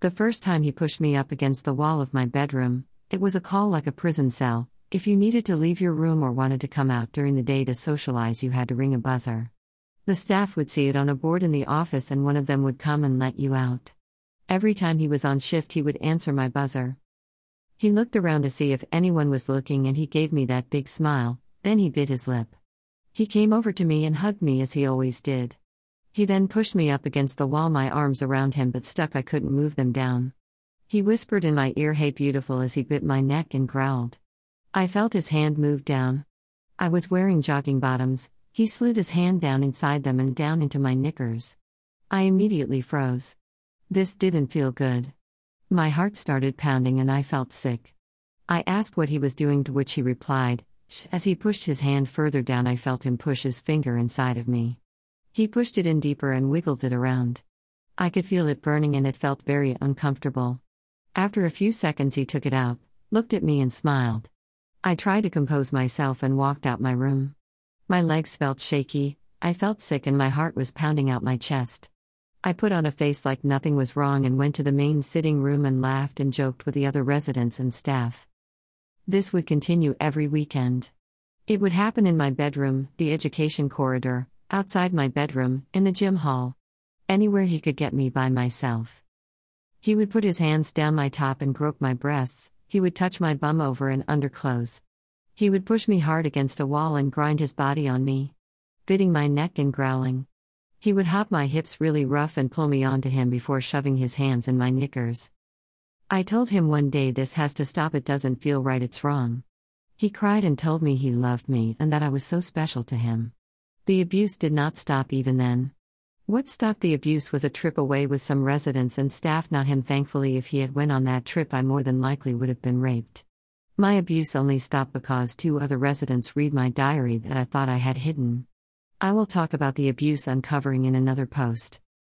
The first time he pushed me up against the wall of my bedroom, it was a call like a prison cell. If you needed to leave your room or wanted to come out during the day to socialize, you had to ring a buzzer. The staff would see it on a board in the office and one of them would come and let you out. Every time he was on shift, he would answer my buzzer. He looked around to see if anyone was looking and he gave me that big smile, then he bit his lip. He came over to me and hugged me as he always did. He then pushed me up against the wall, my arms around him but stuck, I couldn't move them down. He whispered in my ear, Hey, beautiful, as he bit my neck and growled. I felt his hand move down. I was wearing jogging bottoms, he slid his hand down inside them and down into my knickers. I immediately froze. This didn't feel good. My heart started pounding and I felt sick. I asked what he was doing, to which he replied, Shh. As he pushed his hand further down, I felt him push his finger inside of me. He pushed it in deeper and wiggled it around. I could feel it burning and it felt very uncomfortable. After a few seconds, he took it out, looked at me, and smiled. I tried to compose myself and walked out my room. My legs felt shaky, I felt sick, and my heart was pounding out my chest. I put on a face like nothing was wrong and went to the main sitting room and laughed and joked with the other residents and staff. This would continue every weekend. It would happen in my bedroom, the education corridor, outside my bedroom, in the gym hall. Anywhere he could get me by myself. He would put his hands down my top and grope my breasts, he would touch my bum over and underclothes. He would push me hard against a wall and grind his body on me, biting my neck and growling. He would hop my hips really rough and pull me onto him before shoving his hands in my knickers. I told him one day this has to stop, it doesn't feel right, it's wrong. He cried and told me he loved me and that I was so special to him. The abuse did not stop even then. What stopped the abuse was a trip away with some residents and staff, not him. Thankfully, if he had went on that trip, I more than likely would have been raped. My abuse only stopped because two other residents read my diary that I thought I had hidden. I will talk about the abuse uncovering in another post.